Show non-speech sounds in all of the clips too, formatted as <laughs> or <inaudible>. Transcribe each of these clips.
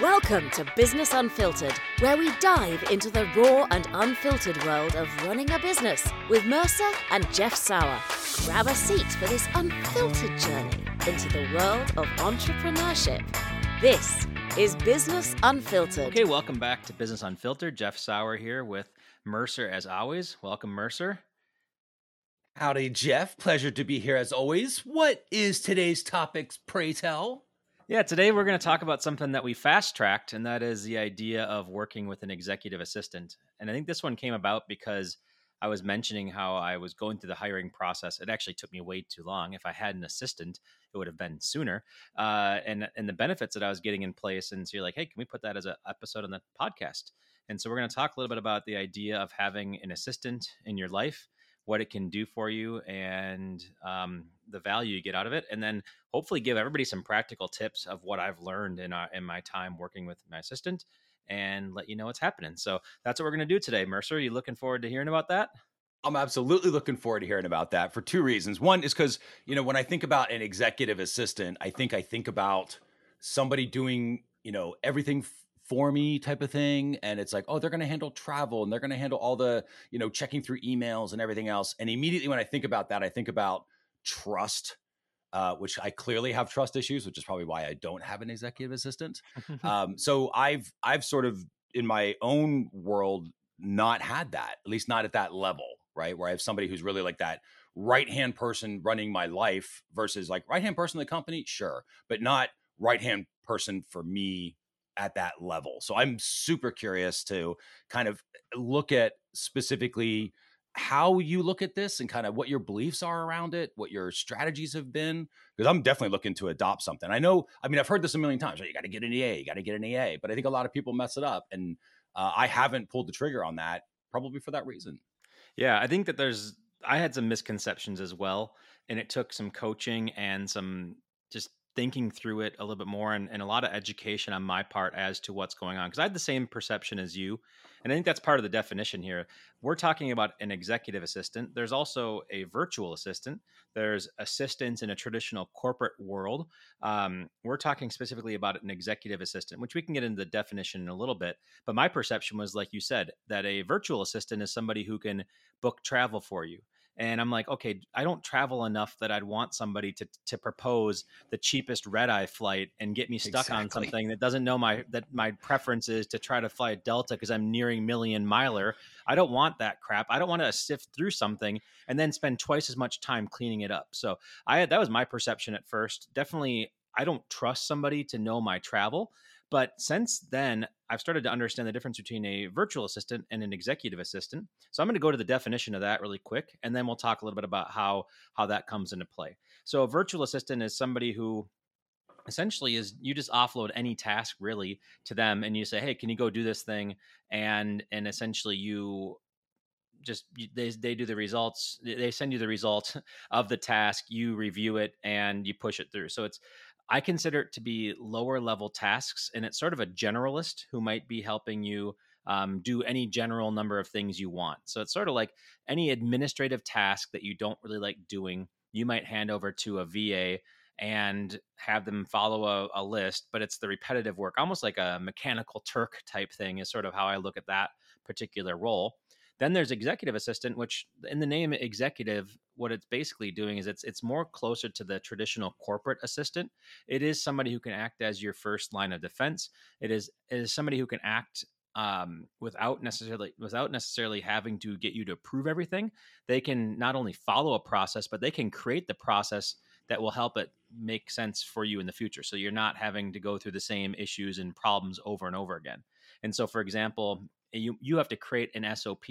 Welcome to Business Unfiltered, where we dive into the raw and unfiltered world of running a business with Mercer and Jeff Sauer. Grab a seat for this unfiltered journey into the world of entrepreneurship. This is Business Unfiltered. Okay, welcome back to Business Unfiltered. Jeff Sauer here with Mercer as always. Welcome, Mercer. Howdy, Jeff. Pleasure to be here as always. What is today's topics, pray tell? Yeah, today we're going to talk about something that we fast tracked, and that is the idea of working with an executive assistant. And I think this one came about because I was mentioning how I was going through the hiring process. It actually took me way too long. If I had an assistant, it would have been sooner. Uh, and and the benefits that I was getting in place. And so you're like, hey, can we put that as an episode on the podcast? And so we're going to talk a little bit about the idea of having an assistant in your life what it can do for you and um, the value you get out of it and then hopefully give everybody some practical tips of what i've learned in, our, in my time working with my assistant and let you know what's happening. So that's what we're going to do today mercer. Are you looking forward to hearing about that? I'm absolutely looking forward to hearing about that for two reasons. One is because, you know, when I think about an executive assistant, I think I think about somebody doing, you know, everything for me type of thing and it's like oh they're going to handle travel and they're going to handle all the you know checking through emails and everything else. And immediately when i think about that i think about trust uh, which i clearly have trust issues which is probably why i don't have an executive assistant. <laughs> Um, so i've i've sort of in my own world not had that at least not at that level right? Where i have somebody who's really like that right hand person running my life versus like right hand person in the company? Sure but not right hand person for me at that level. So I'm super curious to kind of look at specifically how you look at this and kind of what your beliefs are around it, what your strategies have been. Because I'm definitely looking to adopt something. I know, I mean, I've heard this a million times. Right? You got to get an EA, you got to get an EA. But I think a lot of people mess it up. And uh, I haven't pulled the trigger on that probably for that reason. Yeah, I think that there's, I had some misconceptions as well. And it took some coaching and some just thinking through it a little bit more and, and a lot of education on my part as to what's going on because i had the same perception as you and i think that's part of the definition here. We're talking about an executive assistant there's also a virtual assistant there's assistants in a traditional corporate world um, we're talking specifically about an executive assistant which we can get into the definition in a little bit but my perception was like you said that a virtual assistant is somebody who can book travel for you and I'm like, okay, I don't travel enough that I'd want somebody to to propose the cheapest red eye flight and get me stuck exactly. on something that doesn't know my that my preference is to try to fly a Delta because I'm nearing million miler. I don't want that crap. I don't want to sift through something and then spend twice as much time cleaning it up. So I that was my perception at first. Definitely, I don't trust somebody to know my travel. But since then, I've started to understand the difference between a virtual assistant and an executive assistant. So I'm going to go to the definition of that really quick, and then we'll talk a little bit about how how that comes into play. So a virtual assistant is somebody who essentially is you just offload any task really to them and you say hey can you go do this thing and and essentially you just they, they do the results they send you the results <laughs> of the task you review it and you push it through so it's I consider it to be lower level tasks, and it's sort of a generalist who might be helping you um, do any general number of things you want. So it's sort of like any administrative task that you don't really like doing, you might hand over to a VA and have them follow a, a list, but it's the repetitive work, almost like a mechanical Turk type thing, is sort of how I look at that particular role. Then there's executive assistant, which in the name executive, what it's basically doing is it's it's more closer to the traditional corporate assistant. It is somebody who can act as your first line of defense. It is it is somebody who can act um, without necessarily without necessarily having to get you to approve everything. They can not only follow a process, but they can create the process that will help it make sense for you in the future. So you're not having to go through the same issues and problems over and over again. And so, for example, you you have to create an SOP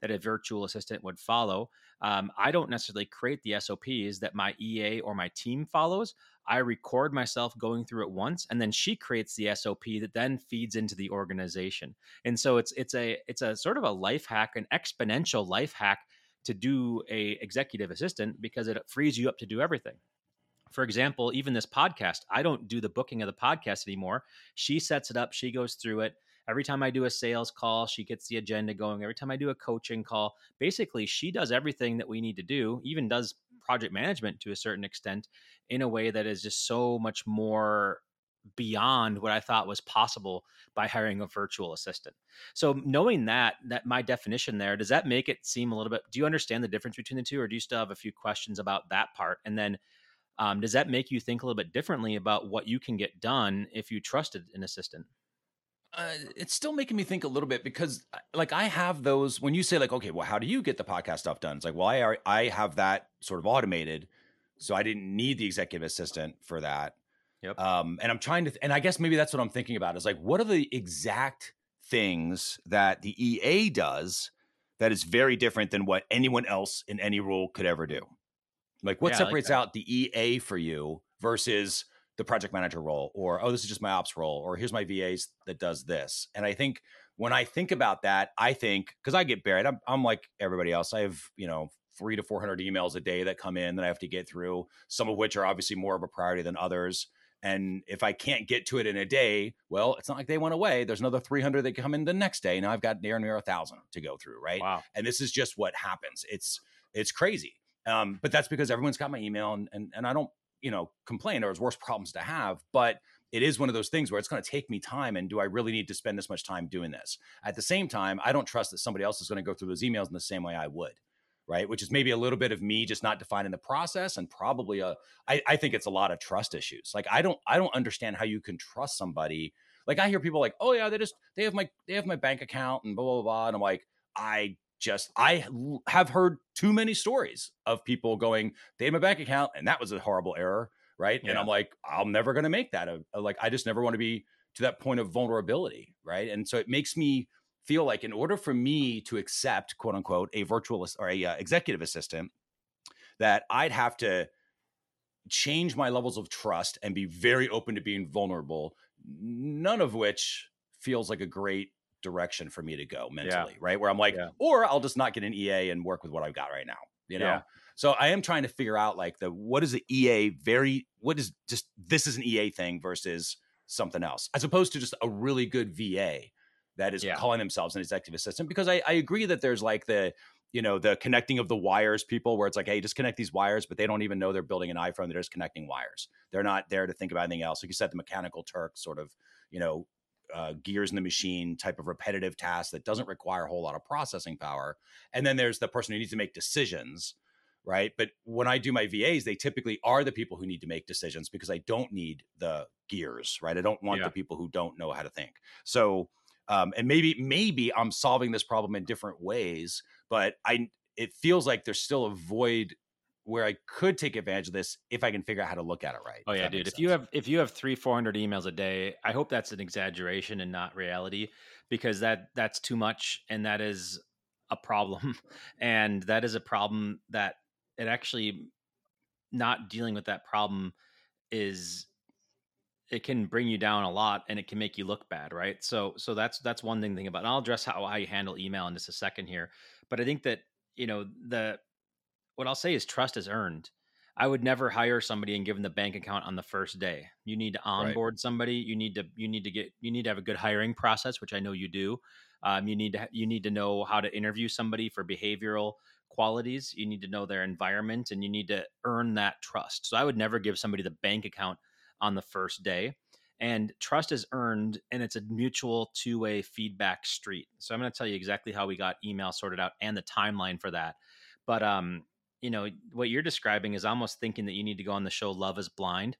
that a virtual assistant would follow. Um, I don't necessarily create the SOPs that my EA or my team follows. I record myself going through it once, and then she creates the SOP that then feeds into the organization. And so it's it's a it's a sort of a life hack, an exponential life hack to do a executive assistant because it frees you up to do everything for example, even this podcast, I don't do the booking of the podcast anymore. She sets it up, she goes through it. Every time I do a sales call, she gets the agenda going. Every time I do a coaching call, basically, she does everything that we need to do, even does project management to a certain extent in a way that is just so much more beyond what I thought was possible by hiring a virtual assistant. So knowing that that my definition there does that make it seem a little bit do you understand the difference between the two or do you still have a few questions about that part and then um, does that make you think a little bit differently about what you can get done if you trusted an assistant? Uh, it's still making me think a little bit because uh, like I have those when you say like okay well how do you get the podcast stuff done it's like well I I have that sort of automated so I didn't need the executive assistant for that Yep. Um, and I'm trying to, th- and I guess maybe that's what I'm thinking about is like, what are the exact things that the EA does that is very different than what anyone else in any role could ever do? Like, what yeah, separates like out the EA for you versus the project manager role, or oh, this is just my ops role, or here's my VAs that does this. And I think when I think about that, I think because I get buried, I'm, I'm like everybody else. I have you know three to 400 emails a day that come in that I have to get through, some of which are obviously more of a priority than others. And if I can't get to it in a day, well, it's not like they went away. There's another 300 that come in the next day. Now I've got near near a thousand to go through, right? Wow. And this is just what happens. It's it's crazy. Um, but that's because everyone's got my email, and and and I don't you know complain. There's worse problems to have, but it is one of those things where it's going to take me time and do i really need to spend this much time doing this at the same time i don't trust that somebody else is going to go through those emails in the same way i would right? Which is maybe a little bit of me just not defining the process and probably a I, I think it's a lot of trust issues. Like I don't I don't understand how you can trust somebody. Like I hear people like, oh yeah, they just they have my they have my bank account and blah blah blah. And I'm like, I just I have heard too many stories of people going, they have my bank account and that was a horrible error, right? Yeah. And I'm like, I'm never gonna make that. A, like I just never want to be to that point of vulnerability, right? And so it makes me feel like in order for me to accept quote unquote a virtual or a uh, executive assistant that i'd have to change my levels of trust and be very open to being vulnerable none of which feels like a great direction for me to go mentally yeah. right where i'm like yeah. or i'll just not get an ea and work with what i've got right now you know yeah. so i am trying to figure out like the what is the ea very what is just this is an ea thing versus something else as opposed to just a really good va that is calling themselves an executive assistant because I, I agree that there's like the you know the connecting of the wires people where it's like hey just connect these wires but they don't even know they're building an iphone they're just connecting wires they're not there to think about anything else like you said the mechanical turk sort of you know uh, gears in the machine type of repetitive task that doesn't require a whole lot of processing power. And then there's the person who needs to make decisions right? But when i do my vas they typically are the people who need to make decisions because i don't need the gears right? I don't want yeah. the people who don't know how to think. So um, and maybe maybe I'm solving this problem in different ways, but I it feels like there's still a void where I could take advantage of this if I can figure out how to look at it right. Oh yeah, dude. If you have if you have three four hundred emails a day, I hope that's an exaggeration and not reality, because that that's too much, and that is a problem, <laughs> and that is a problem that it actually not dealing with that problem is it can bring you down a lot and it can make you look bad right so so that's that's one thing thing about and i'll address how i handle email in just a second here but i think that you know the what i'll say is trust is earned i would never hire somebody and give them the bank account on the first day you need to onboard right. somebody you need to you need to get you need to have a good hiring process which i know you do um, you need to you need to know how to interview somebody for behavioral qualities you need to know their environment and you need to earn that trust so i would never give somebody the bank account on the first day. And trust is earned, and it's a mutual two way feedback street. So I'm going to tell you exactly how we got email sorted out and the timeline for that. But um, you know, what you're describing is almost thinking that you need to go on the show Love Is Blind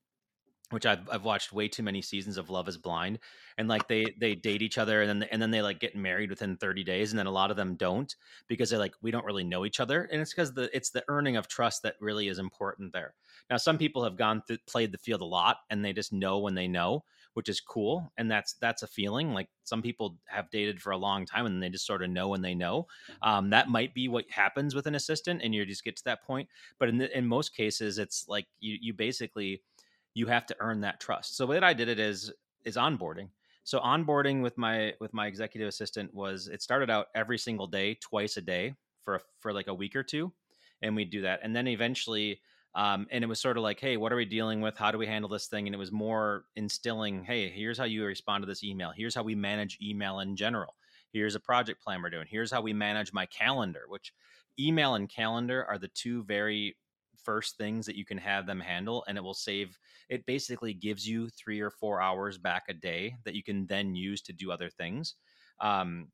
which I've I've watched way too many seasons of Love Is Blind, and like they they date each other, and then and then they like get married within thirty days, and then a lot of them don't because they're like we don't really know each other, and it's because the it's the earning of trust that really is important there. Now, some people have gone through played the field a lot, and they just know when they know, which is cool, and that's that's a feeling. Like some people have dated for a long time, and they just sort of know when they know. Um, that might be what happens with an assistant, and you just get to that point. But in the, in most cases, it's like you you basically you have to earn that trust. So the what I did it is is onboarding. So onboarding with my with my executive assistant was it started out every single day, twice a day for for like a week or two, and we'd do that, and then eventually. Um, and it was sort of like, hey, what are we dealing with? How do we handle this thing? And it was more instilling, hey, here's how you respond to this email. Here's how we manage email in general. Here's a project plan we're doing. Here's how we manage my calendar, which email and calendar are the two very first things that you can have them handle and it will save it basically gives you three or four hours back a day that you can then use to do other things um,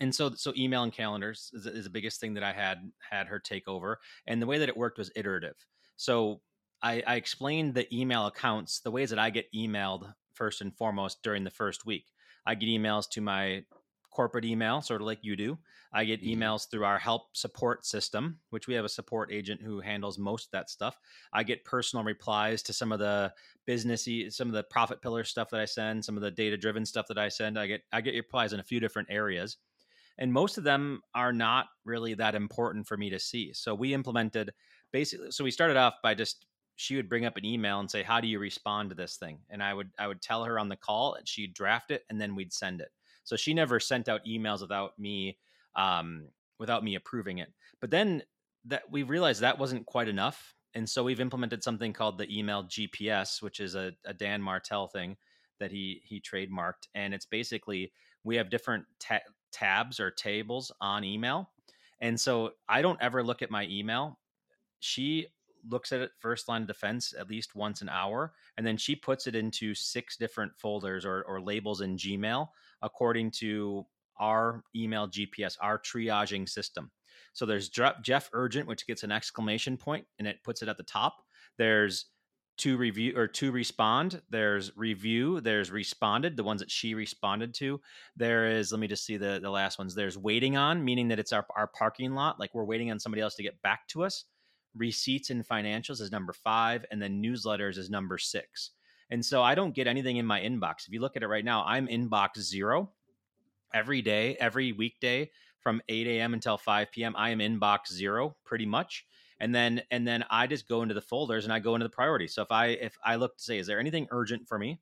and so so email and calendars is, is the biggest thing that i had had her take over and the way that it worked was iterative so I, I explained the email accounts the ways that i get emailed first and foremost during the first week i get emails to my corporate email, sort of like you do. I get mm-hmm. emails through our help support system, which we have a support agent who handles most of that stuff. I get personal replies to some of the businessy, some of the profit pillar stuff that I send, some of the data driven stuff that I send. I get I get replies in a few different areas. And most of them are not really that important for me to see. So we implemented basically so we started off by just she would bring up an email and say how do you respond to this thing and i would i would tell her on the call and she'd draft it and then we'd send it so she never sent out emails without me um, without me approving it. But then that we realized that wasn't quite enough, and so we've implemented something called the email GPS, which is a, a Dan Martell thing that he he trademarked, and it's basically we have different ta- tabs or tables on email, and so I don't ever look at my email. She looks at it first line of defense at least once an hour and then she puts it into six different folders or, or labels in gmail according to our email GPS, our triaging system. So there's Jeff Urgent, which gets an exclamation point and it puts it at the top. There's to review or to respond. There's review. There's responded, the ones that she responded to. There is, let me just see the, the last ones. There's waiting on, meaning that it's our, our parking lot, like we're waiting on somebody else to get back to us. Receipts and financials is number five, and then newsletters is number six. And so I don't get anything in my inbox. If you look at it right now, I'm inbox zero every day, every weekday from 8 a.m. until 5 p.m. I am inbox zero pretty much. And then and then I just go into the folders and I go into the priorities. So if I if I look to say, is there anything urgent for me?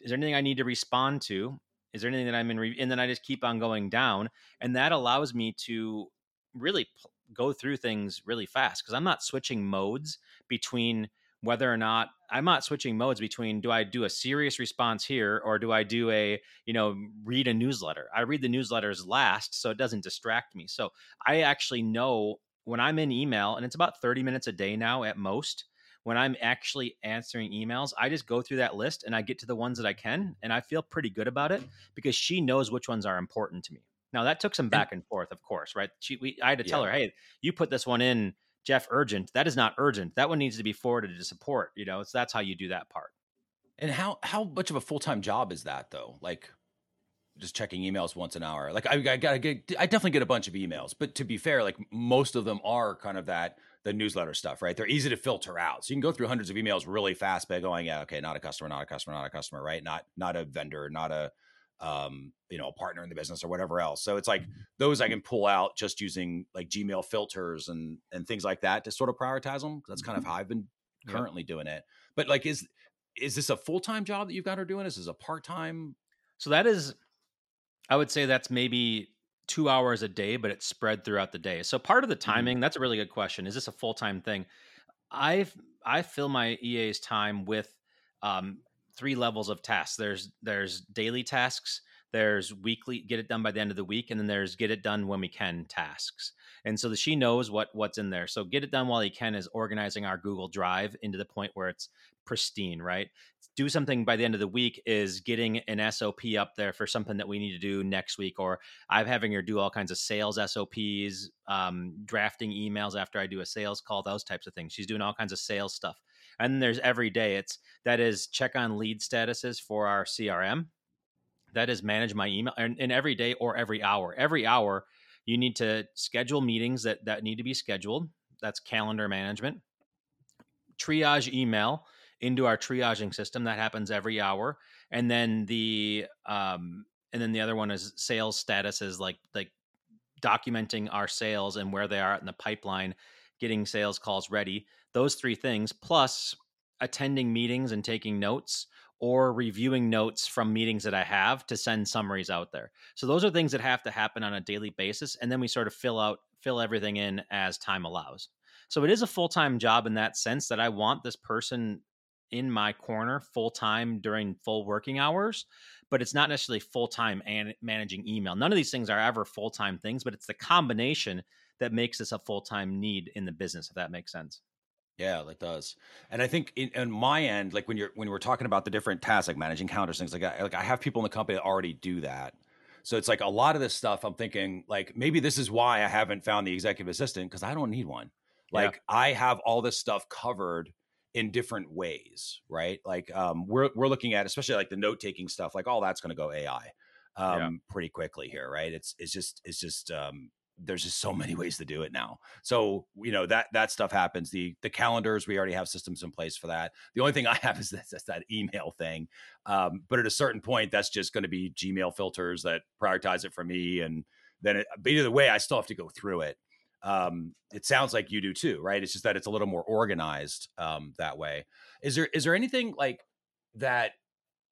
Is there anything I need to respond to? Is there anything that I'm in? Re-? And then I just keep on going down, and that allows me to really go through things really fast because I'm not switching modes between whether or not I'm not switching modes between do I do a serious response here or do I do a, you know, read a newsletter. I read the newsletters last so it doesn't distract me. So I actually know when I'm in email and it's about 30 minutes a day now at most, when I'm actually answering emails, I just go through that list and I get to the ones that I can and I feel pretty good about it because she knows which ones are important to me. Now that took some back and forth, of course, right? She, we, I had to tell yeah. her, "Hey, you put this one in Jeff urgent. That is not urgent. That one needs to be forwarded to support. You know, so that's how you do that part. And how how much of a full time job is that though? Like just checking emails once an hour. Like I, I gotta get, I definitely get a bunch of emails, but to be fair, like most of them are kind of that the newsletter stuff, right? They're easy to filter out, so you can go through hundreds of emails really fast by going, yeah, okay, not a customer, not a customer, not a customer, right? Not not a vendor, not a um, you know, a partner in the business or whatever else. So it's like mm-hmm. those I can pull out just using like Gmail filters and and things like that to sort of prioritize them. That's kind of mm-hmm. how I've been currently yeah. doing it. But like, is is this a full time job that you've got her doing? Is this a part time? So that is, I would say that's maybe two hours a day, but it's spread throughout the day. So part of the timing, mm-hmm. that's a really good question. Is this a full time thing? I've I fill my EA's time with um, three levels of tasks. There's there's daily tasks, there's weekly get it done by the end of the week, and then there's get it done when we can tasks. And so the, she knows what what's in there. So get it done while you can is organizing our Google Drive into the point where it's pristine, right? Do something by the end of the week is getting an SOP up there for something that we need to do next week, or I'm having her do all kinds of sales SOPs, um, drafting emails after I do a sales call, those types of things. She's doing all kinds of sales stuff. And then there's every day. It's that is check on lead statuses for our CRM. That is manage my email and, and every day or every hour. Every hour, you need to schedule meetings that that need to be scheduled. That's calendar management. Triage email into our triaging system that happens every hour, and then the um, and then the other one is sales statuses like like documenting our sales and where they are in the pipeline getting sales calls ready. Those three things, plus attending meetings and taking notes or reviewing notes from meetings that I have to send summaries out there. So those are things that have to happen on a daily basis and then we sort of fill out fill everything in as time allows. So it is a full-time job in that sense that I want this person in my corner full time during full working hours, but it's not necessarily full time and managing email. None of these things are ever full time things, but it's the combination that makes this a full time need in the business, if that makes sense. Yeah, it does. And I think in, in my end, like when you're when we're talking about the different tasks, like managing calendars, things like that, like I have people in the company that already do that. So it's like a lot of this stuff. I'm thinking like maybe this is why I haven't found the executive assistant because I don't need one. Like yeah. I have all this stuff covered in different ways, right? Like um, we're we're looking at especially like the note taking stuff. Like all that's going to go AI um, yeah. pretty quickly here, right? It's it's just it's just um, there's just so many ways to do it now. So you know that that stuff happens. The the calendars we already have systems in place for that. The only thing I have is that, email thing. Um, but at a certain point, that's just going to be Gmail filters that prioritize it for me, and then it, but either way, I still have to go through it. Um, it sounds like you do too, right? It's just that it's a little more organized um, that way. Is there is there anything like that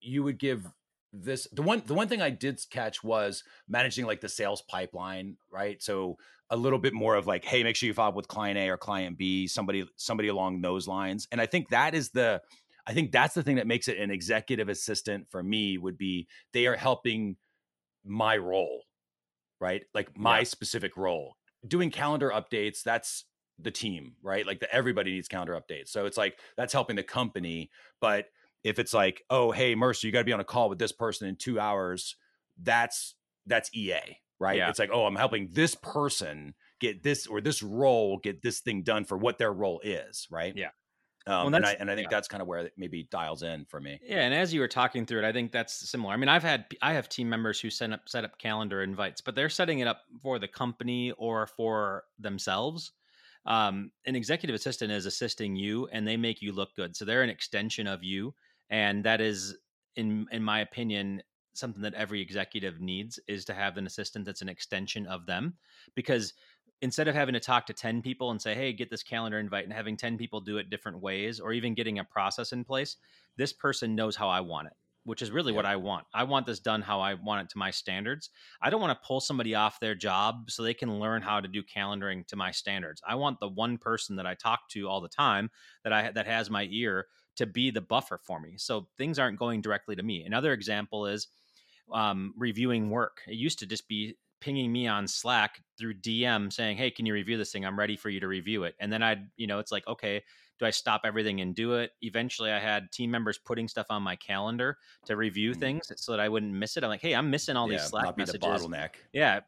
you would give this the one the one thing I did catch was managing like the sales pipeline, right? So a little bit more of like, hey, make sure you follow up with client A or client B, somebody somebody along those lines. And I think that is the I think that's the thing that makes it an executive assistant for me would be they are helping my role, right? Like my yeah. specific role. Doing calendar updates, that's the team, right? Like the, everybody needs calendar updates. So it's like that's helping the company, but if it's like, oh, hey, Mercer, you got to be on a call with this person in two hours, that's that's EA, right? Yeah. It's like, oh, I'm helping this person get this or this role get this thing done for what their role is, right? Yeah. Um, well, and I and I think yeah. that's kind of where it maybe dials in for me. Yeah, and as you were talking through it, I think that's similar. I mean, I've had I have team members who set up set up calendar invites, but they're setting it up for the company or for themselves. Um, an executive assistant is assisting you, and they make you look good, so they're an extension of you and that is in in my opinion something that every executive needs is to have an assistant that's an extension of them because instead of having to talk to 10 people and say hey get this calendar invite and having 10 people do it different ways or even getting a process in place this person knows how i want it which is really yeah. what i want. I want this done how i want it to my standards. I don't want to pull somebody off their job so they can learn how to do calendaring to my standards. I want the one person that i talk to all the time that i that has my ear to be the buffer for me. So things aren't going directly to me. Another example is um, reviewing work. It used to just be pinging me on Slack through DM saying, "Hey, can you review this thing? I'm ready for you to review it." And then I'd, you know, it's like, okay, do I stop everything and do it? Eventually, I had team members putting stuff on my calendar to review mm-hmm. things so that I wouldn't miss it. I'm like, "Hey, I'm missing all yeah, these Slack messages." The bottleneck. Yeah,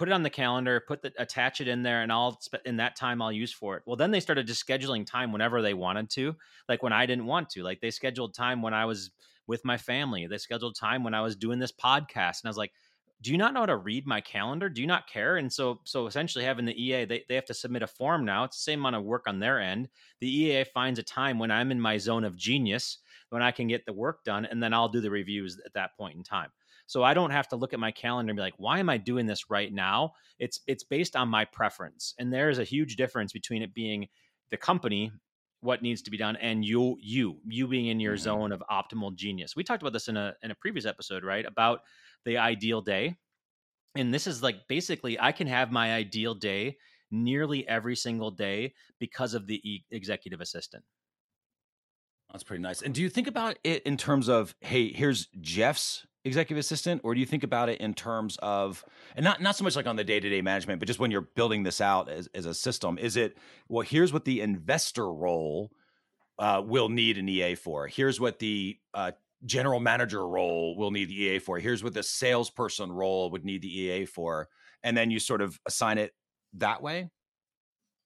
put it on the calendar, put the attach it in there, and I'll in that time I'll use for it. Well, then they started just scheduling time whenever they wanted to, like when I didn't want to. Like they scheduled time when I was with my family. They scheduled time when I was doing this podcast, and I was like, "Do you not know how to read my calendar? Do you not care?" And so, so essentially, having the EA, they they have to submit a form now. It's the same amount of work on their end. The EA finds a time when I'm in my zone of genius when I can get the work done, and then I'll do the reviews at that point in time. So I don't have to look at my calendar and be like, why am I doing this right now? It's it's based on my preference. And there is a huge difference between it being the company what needs to be done and you you you being in your mm-hmm. zone of optimal genius. We talked about this in a in a previous episode, right? About the ideal day. And this is like basically I can have my ideal day nearly every single day because of the e- executive assistant. That's pretty nice. And do you think about it in terms of, hey, here's Jeff's executive assistant or do you think about it in terms of and not not so much like on the day-to-day management but just when you're building this out as, as a system is it well here's what the investor role uh, will need an ea for. Here's what the uh, general manager role will need the ea for. Here's what the salesperson role would need the ea for. And then you sort of assign it that way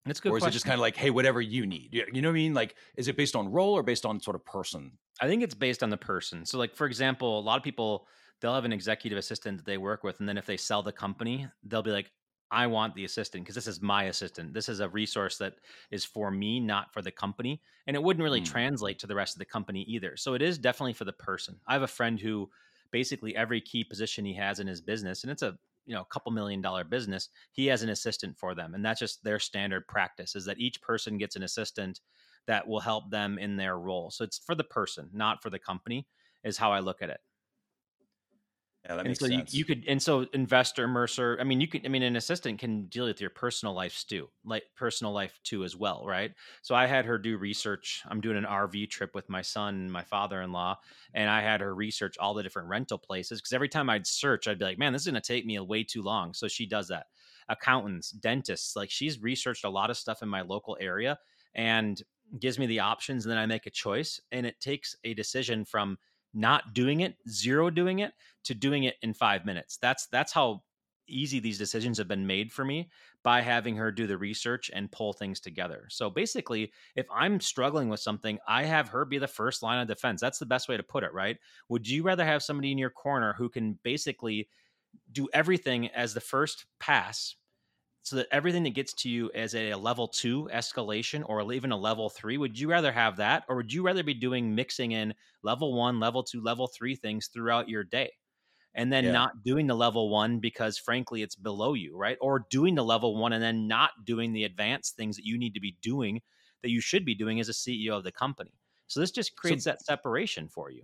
that's good. Or is question. it just kind of like, hey, whatever you need? You know what I mean? Like, is it based on role or based on sort of person? I think it's based on the person. So, like for example, a lot of people they'll have an executive assistant that they work with, and then if they sell the company, they'll be like, I want the assistant because this is my assistant. This is a resource that is for me, not for the company. And it wouldn't really mm. translate to the rest of the company either. So it is definitely for the person. I have a friend who basically every key position he has in his business, and it's a you know a couple million dollar business he has an assistant for them and that's just their standard practice is that each person gets an assistant that will help them in their role. So it's for the person not for the company is how i look at it yeah, that and makes so sense. You, you could, and so investor Mercer. I mean, you could. I mean, an assistant can deal with your personal life too, like personal life too as well, right? So I had her do research. I'm doing an RV trip with my son and my father-in-law, and I had her research all the different rental places because every time I'd search, I'd be like, man, this is going to take me way too long. So she does that. Accountants, dentists, like she's researched a lot of stuff in my local area, and gives me the options, and then I make a choice, and it takes a decision from not doing it, zero doing it, to doing it in five minutes. That's that's how easy these decisions have been made for me by having her do the research and pull things together. So basically, if I'm struggling with something, I have her be the first line of defense. That's the best way to put it, right? Would you rather have somebody in your corner who can basically do everything as the first pass so that everything that gets to you as a level two escalation or even a level three, would you rather have that? Or would you rather be doing mixing in level one, level two, level three things throughout your day? And then yeah. not doing the level one because frankly it's below you, right? Or doing the level one and then not doing the advanced things that you need to be doing that you should be doing as a CEO of the company. So this just creates so, that separation for you.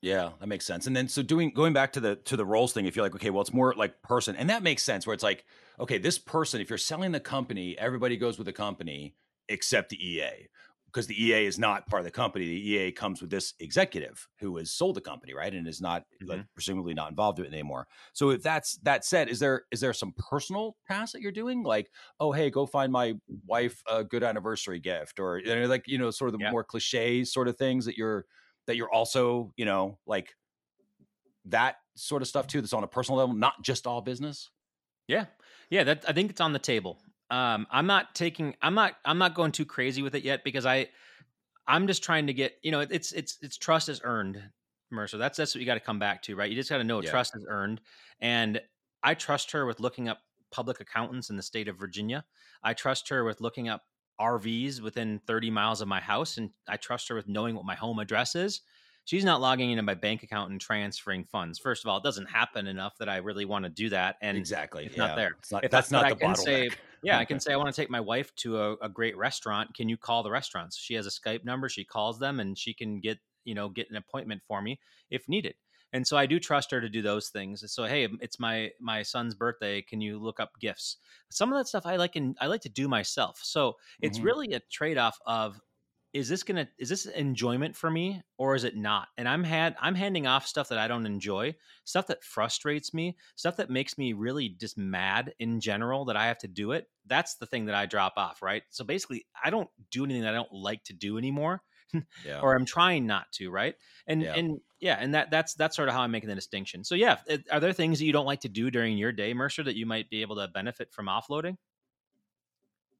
Yeah, that makes sense. And then so doing going back to the to the roles thing, if you're like, okay, well, it's more like person, and that makes sense where it's like, okay, this person, if you're selling the company, everybody goes with the company except the EA. Because the EA is not part of the company. The EA comes with this executive who has sold the company, right? And is not mm-hmm. like, presumably not involved with it anymore. So if that's that said, is there is there some personal tasks that you're doing? Like, oh hey, go find my wife a good anniversary gift, or you know, like, you know, sort of the yeah. more cliche sort of things that you're that you're also, you know, like that sort of stuff too that's on a personal level, not just all business? Yeah. Yeah, that I think it's on the table. Um I'm not taking I'm not I'm not going too crazy with it yet because I I'm just trying to get, you know, it's it's it's trust is earned, Mercer. That's that's what you got to come back to, right? You just got to know yeah. trust is earned. And I trust her with looking up public accountants in the state of Virginia. I trust her with looking up RVs within 30 miles of my house, and I trust her with knowing what my home address is. She's not logging into my bank account and transferring funds. First of all, it doesn't happen enough that I really want to do that, and exactly, it's yeah. not there. It's not, if that's not the I can say, yeah, I can <laughs> say I want to take my wife to a, a great restaurant. Can you call the restaurants? She has a Skype number. She calls them, and she can get you know get an appointment for me if needed and so i do trust her to do those things so hey it's my my son's birthday can you look up gifts? Some of that stuff i like and i like to do myself so it's mm-hmm. really a trade-off of is this gonna is this enjoyment for me or is it not? And i'm had i'm handing off stuff that i don't enjoy stuff that frustrates me stuff that makes me really just mad in general that i have to do it that's the thing that i drop off right? So basically i don't do anything that i don't like to do anymore yeah. or I'm trying not to, right? And yeah. and yeah, and that that's that's sort of how I'm making the distinction. So yeah, are there things that you don't like to do during your day, Mercer, that you might be able to benefit from offloading?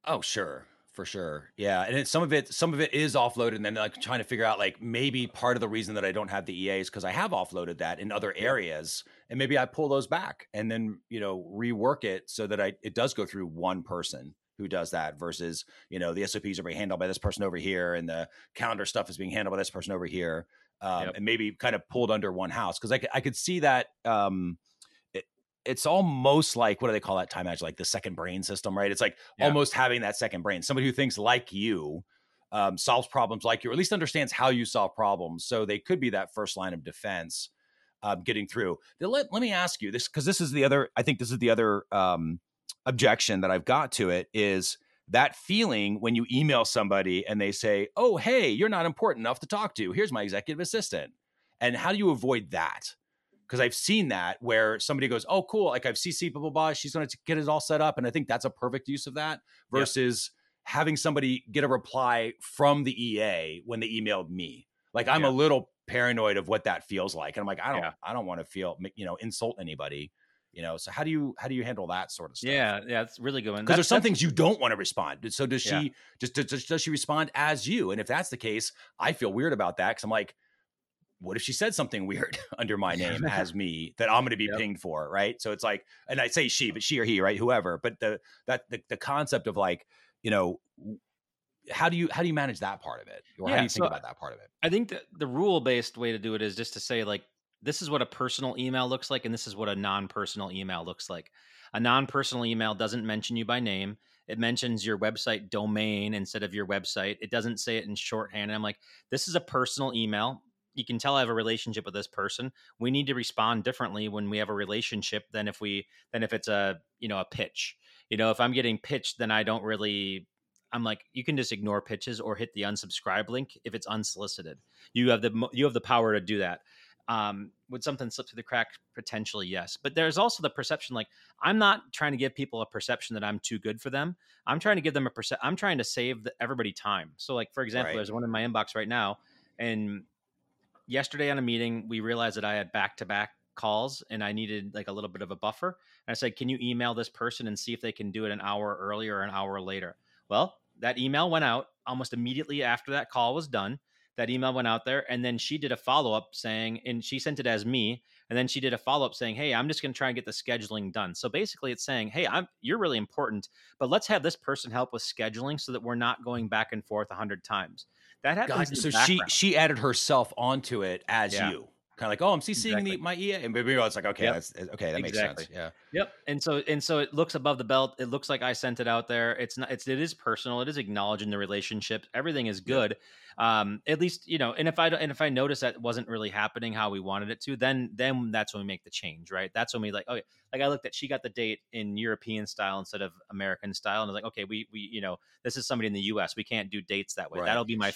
Oh, sure for sure yeah and some of it some of it is offloaded and then like trying to figure out like maybe part of the reason that i don't have the ea is because i have offloaded that in other areas and maybe i pull those back and then you know rework it so that i it does go through one person who does that versus you know the SOPs are being handled by this person over here and the calendar stuff is being handled by this person over here um, yep. and maybe kind of pulled under one house because I, I could see that um, it, it's almost like what do they call that time edge like the second brain system right it's like yeah. almost having that second brain somebody who thinks like you um, solves problems like you or at least understands how you solve problems so they could be that first line of defense um, getting through let, let me ask you this because this is the other i think this is the other um, objection that I've got to it is that feeling when you email somebody and they say, "Oh, hey, you're not important enough to talk to. Here's my executive assistant." And how do you avoid that? Because I've seen that where somebody goes, "Oh, cool, like I've CC blah blah blah. She's going to get it all set up," and I think that's a perfect use of that versus yep. having somebody get a reply from the EA when they emailed me. Like I'm a little paranoid of what that feels like, and I'm like, I don't, yeah. I don't want to feel, you know, insult anybody you know so how do you how do you handle that sort of stuff? Yeah yeah it's really good because there's some things you don't want to respond so does she yeah. just does, does she respond as you? And if that's the case i feel weird about that because i'm like what if she said something weird <laughs> under my <laughs> name as me that i'm going to be yep. pinged for right? So it's like and i say she but she or he right? Whoever but the that the, the concept of like you know how do you how do you manage that part of it? Or yeah, how do you think so about that part of it? I think that the rule based way to do it is just to say like this is what a personal email looks like and this is what a non-personal email looks like. A non-personal email doesn't mention you by name. It mentions your website domain instead of your website. It doesn't say it in shorthand and i'm like this is a personal email. You can tell i have a relationship with this person. We need to respond differently when we have a relationship than if we than if it's a you know a pitch. You know if i'm getting pitched then i don't really I'm like, you can just ignore pitches or hit the unsubscribe link if it's unsolicited. You have the you have the power to do that. Um, would something slip through the crack? Potentially, yes. But there's also the perception like I'm not trying to give people a perception that I'm too good for them. I'm trying to give them a percep. I'm trying to save the, everybody time. So, like for example, Right. there's one in my inbox right now, and yesterday on a meeting, we realized that I had back to back calls and I needed like a little bit of a buffer. And I said, Can you email this person and see if they can do it an hour earlier or an hour later? Well, that email went out almost immediately after that call was done. That email went out there, and then she did a follow up saying, and she sent it as me, and then she did a follow up saying, "Hey, I'm just going to try and get the scheduling done." So basically, it's saying, "Hey, I'm you're really important, but let's have this person help with scheduling so that we're not going back and forth a hundred times." That happens. God, so she background. she added herself onto it as Yeah. you. Kind of like, oh, I'm CCing Exactly. the, my EA, and maybe it's like, okay, Yep. that's okay, that makes sense. Yeah, Yep. And so and so it looks above the belt. It looks like I sent it out there. It's not it's it is personal. It is acknowledging the relationship. Everything is good. Um at least, you know, and if I don't- and if I notice that wasn't really happening how we wanted it to, then then that's when we make the change, right? That's when we like okay, like I looked at she got the date in European style instead of American style and I was like, okay, we we you know, this is somebody in the US. We can't do dates that way. Right. That'll be my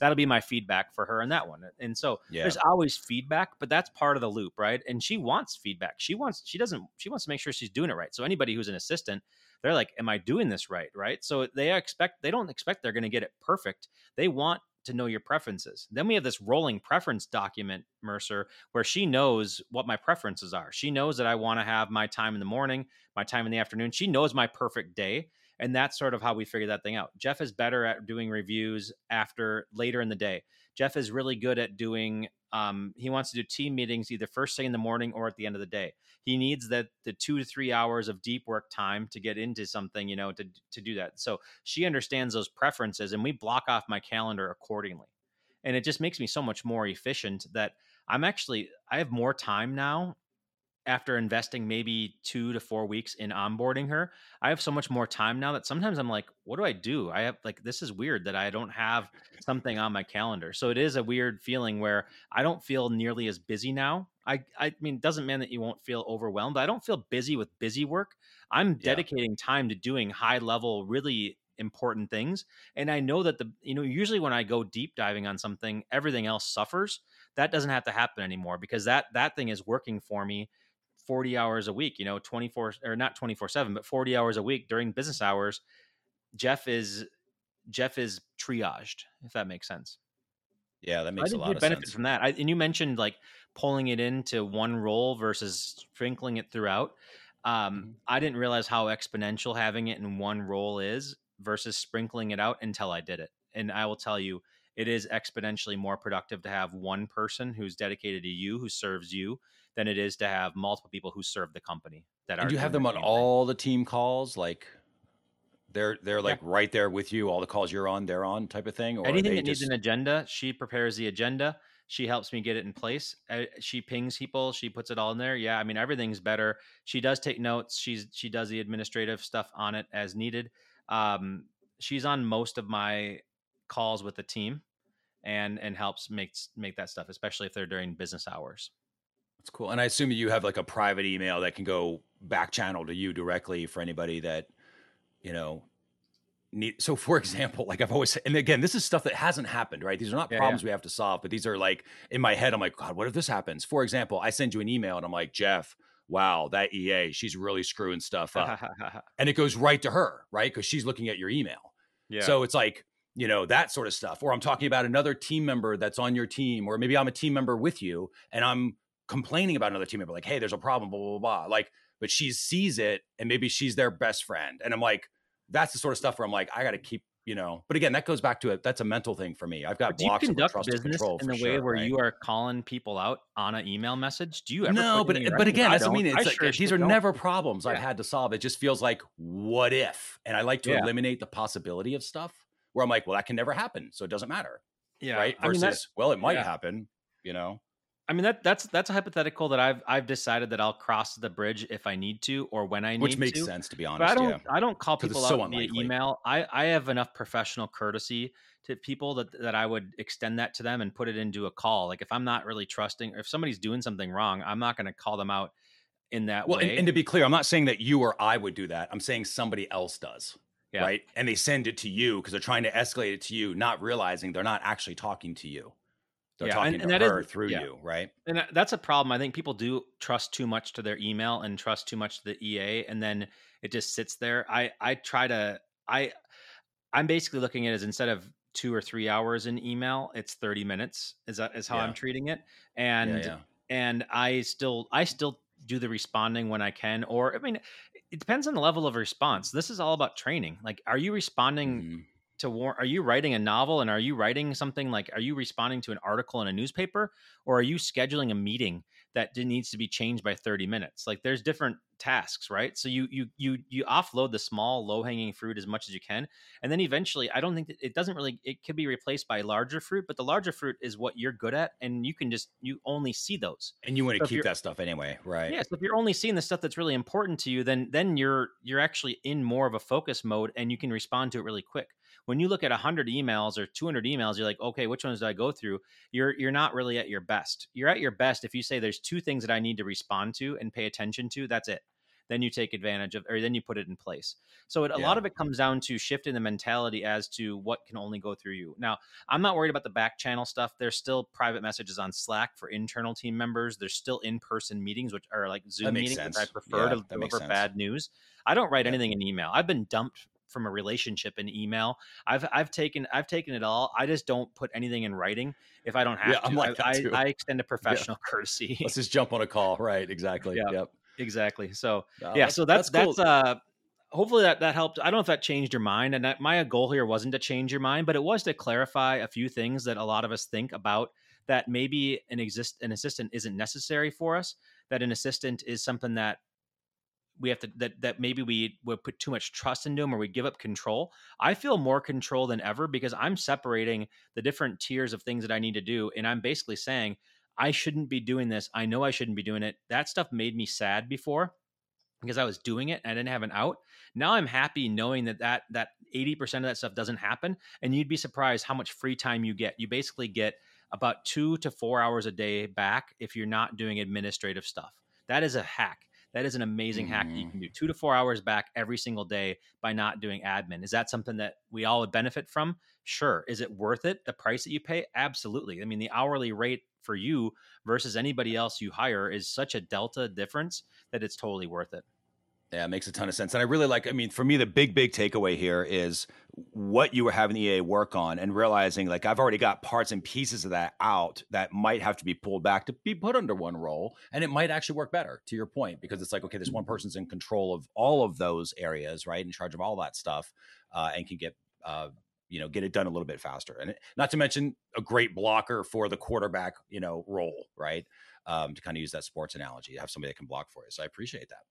that'll be my feedback for her on that one. And so yeah. there's always feedback but that's part of the loop right and she wants feedback she wants she doesn't she wants to make sure she's doing it right so anybody who's an assistant they're like am i doing this right? Right? So they expect they don't expect they're going to get it perfect. They want to know your preferences. Then we have this rolling preference document mercer where she knows what my preferences are. She knows that i want to have my time in the morning my time in the afternoon. She knows my perfect day and that's sort of how we figure that thing out jeff is better at doing reviews after later in the day Jeff is really good at doing. Um, he wants to do team meetings either first thing in the morning or at the end of the day. He needs that the two to three hours of deep work time to get into something, you know, to to do that. So she understands those preferences, and we block off my calendar accordingly. And it just makes me so much more efficient that I'm actually I have more time now after investing maybe two to four weeks in onboarding her, I have so much more time now that sometimes I'm like, what do I do? I have like, this is weird that I don't have something on my calendar. So it is a weird feeling where I don't feel nearly as busy now. I, I mean, it doesn't mean that you won't feel overwhelmed, I don't feel busy with busy work. I'm Yeah. dedicating time to doing high level, really important things. And I know that the, you know, usually when I go deep diving on something, everything else suffers. That doesn't have to happen anymore because that, that thing is working for me 40 hours a week, you know, 24 or not 24 7, but 40 hours a week during business hours. Jeff is Jeff is triaged, if that makes sense. yeah, that makes a lot of benefit sense. from that. I, and you mentioned like pulling it into one role versus sprinkling it throughout. Um, Mhm. I didn't realize how exponential having it in one role is versus sprinkling it out until I did it. And I will tell you, it is exponentially more productive to have one person who's dedicated to you, who serves you, than it is to have multiple people who serve the company. That And are do you have them on all the team calls? Like they're they're like right there with you. All the calls you're on, they're on, type of thing. Or anything that needs an agenda she prepares the agenda she helps me get it in place Uh, she pings people she puts it all in there yeah i mean everything's better she does take notes she's she does the administrative stuff on it as needed um, she's on most of my calls with the team and and helps make make that stuff especially if they're during business hours That's cool. And I assume you have like a private email that can go back channel to you directly for anybody that, you know, need. So, for <laughs> example, like I've always said, and again, this is stuff that hasn't happened, right? These are not Yeah, problems we have to solve, but these are like in my head, I'm like, God, what if this happens? For example, I send you an email and I'm like, Jeff, wow, that EA, she's really screwing stuff up. <laughs> and it goes right to her, right? Because she's looking at your email. yeah So it's like, you know, that sort of stuff. Or I'm talking about another team member that's on your team, or maybe I'm a team member with you and I'm complaining about another team member, like, hey, there's a problem, blah, blah, blah, blah. Like, but she sees it and maybe she's their best friend. And I'm like, that's the sort of stuff where I'm like, I got to keep, you know, but again, that goes back to it. That's a mental thing for me. I've got But do you blocks of conduct business in the way sure, where right? you are calling people out on an email message? Do you ever? no, but but again, that's what I don't. mean. It's like sure these are don't. never problems I've had to solve. It just feels like what if, and I like to Yeah. eliminate the possibility of stuff where I'm like, well, that can never happen, so it doesn't matter, yeah. right? I mean, Versus, well, it might yeah. happen, you know. I mean that that's that's a hypothetical that I've I've decided that I'll cross the bridge if I need to or when I need to. Which makes to. sense to be But honest. I don't yeah, I don't call people so out via email. I I have enough professional courtesy to people that that I would extend that to them and put it into a call. Like if I'm not really trusting, if somebody's doing something wrong, I'm not going to call them out in that well, and, and to be clear, I'm not saying that you or I would do that. I'm saying somebody else does, Yeah. right? And they send it to you because they're trying to escalate it to you, not realizing they're not actually talking to you. They're Yeah, talking and- to and that is- her through yeah. you, right? And that's a problem. I think people do trust too much to their email and trust too much to the EA, and then it just sits there. I I try to I I'm basically looking at it as instead of two or three hours in email, it's 30 minutes. Is that is how Yeah. I'm treating it. And and I still I still do the responding when I can. Or I mean, it depends on the level of response. This is all about training. Like, are you responding Mhm. To war are you writing a novel and are you writing something like are you responding to an article in a newspaper or are you scheduling a meeting that needs to be changed by 30 minutes like there's different tasks right so you you you you offload the small low hanging fruit as much as you can and then eventually i don't think that it doesn't really it could be replaced by larger fruit but the larger fruit is what you're good at and you can just you only see those And you want to if keep that stuff anyway, right? yeah, so if you're only seeing the stuff that's really important to you, then then you're you're actually in more of a focus mode and you can respond to it really quick. When you look at 100 emails or 200 emails, you're like, "Okay, which ones do I go through?" You're you're not really at your best. You're at your best if you say there's two things that I need to respond to and pay attention to, that's it. Then you take advantage of or then you put it in place. So it, a Yeah. lot of it comes down to shifting the mentality as to what can only go through you. Now, I'm not worried about the back channel stuff. There's still private messages on Slack for internal team members. There's still in-person meetings, which are like Zoom meetings, I prefer Yeah, to deliver bad news. I don't write Yeah. anything in email. I've been dumped from a relationship in email. I've I've taken I've taken it all. I just don't put anything in writing if I don't have Yeah, to. I'm like I. I, I extend a <laughs> professional <laughs> courtesy. Let's just jump on a call, right? Exactly. Yeah. Yep. exactly. So No, yeah so that's that's, cool. uh hopefully that that helped i don't know if that changed your mind and that my goal here wasn't to change your mind but it was to clarify a few things that a lot of us think about that maybe an exist an assistant isn't necessary for us that an assistant is something that we have to that that maybe we would put too much trust into them or we give up control i feel more control than ever because i'm separating the different tiers of things that i need to do and i'm basically saying i shouldn't be doing this i know i shouldn't be doing it that stuff made me sad before because I was doing it and I didn't have an out. Now I'm happy knowing that that that 80% of that stuff doesn't happen and you'd be surprised how much free time you get. You basically get about 2 to 4 hours a day back if you're not doing administrative stuff. That is a hack. That is an amazing hack that you can mm-hmm. do. 2 to 4 hours back every single day by not doing admin. Is that something that we all would benefit from? Sure. Is it worth it? The price that you pay? Absolutely. I mean, the hourly rate for you versus anybody else you hire is such a delta difference that it's totally worth it. Yeah, it makes a ton of sense. And I really like, I mean, for me, the big, big takeaway here is what you were having the EA work on and realizing like I've already got parts and pieces of that out that might have to be pulled back to be put under one role. And it might actually work better to your point, because it's like, okay, this one person's in control of all of those areas, right? In charge of all that stuff uh, and can get, uh, you know, get it done a little bit faster. And not to mention a great blocker for the quarterback, you know, role, right? Um, to kind of use that sports analogy, have somebody that can block for you. So I appreciate that.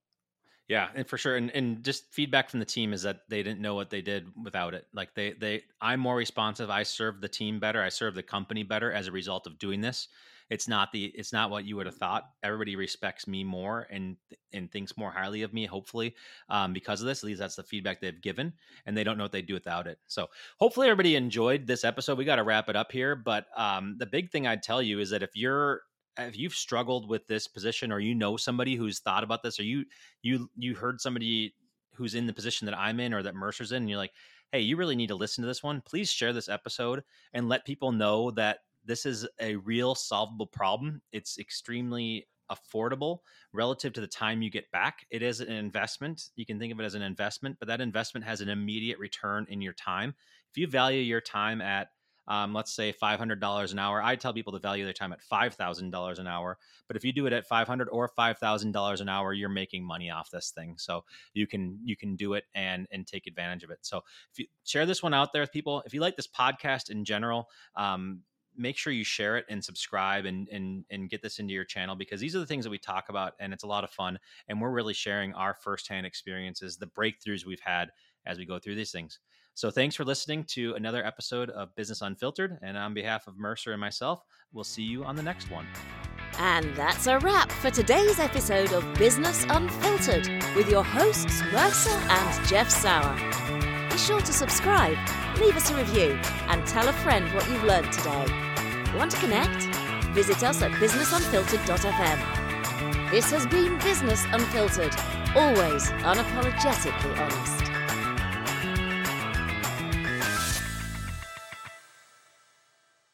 Yeah, and for sure, and and just feedback from the team is that they didn't know what they did without it. Like they they, I'm more responsive. I serve the team better. I serve the company better as a result of doing this. It's not the it's not what you would have thought. Everybody respects me more and and thinks more highly of me. Hopefully, um, because of this, at least that's the feedback they've given, and they don't know what they'd do without it. So hopefully, everybody enjoyed this episode. We got to wrap it up here, but um, the big thing I'd tell you is that if you're if you've struggled with this position or you know somebody who's thought about this or you you you heard somebody who's in the position that I'm in or that Mercer's in and you're like, "Hey, you really need to listen to this one." Please share this episode and let people know that this is a real solvable problem. It's extremely affordable relative to the time you get back. It is an investment. You can think of it as an investment, but that investment has an immediate return in your time. If you value your time at um, let's say $500 an hour. I tell people to value their time at $5,000 an hour. But if you do it at 500 or $5,000 an hour, you're making money off this thing. So you can you can do it and and take advantage of it. So if you share this one out there with people, if you like this podcast in general, um, make sure you share it and subscribe and and and get this into your channel because these are the things that we talk about and it's a lot of fun and we're really sharing our firsthand experiences, the breakthroughs we've had as we go through these things. So thanks for listening to another episode of Business Unfiltered. And on behalf of Mercer and myself, we'll see you on the next one. And that's a wrap for today's episode of Business Unfiltered with your hosts, Mercer and Jeff Sauer. Be sure to subscribe, leave us a review, and tell a friend what you've learned today. Want to connect? Visit us at businessunfiltered.fm. This has been Business Unfiltered, always unapologetically honest.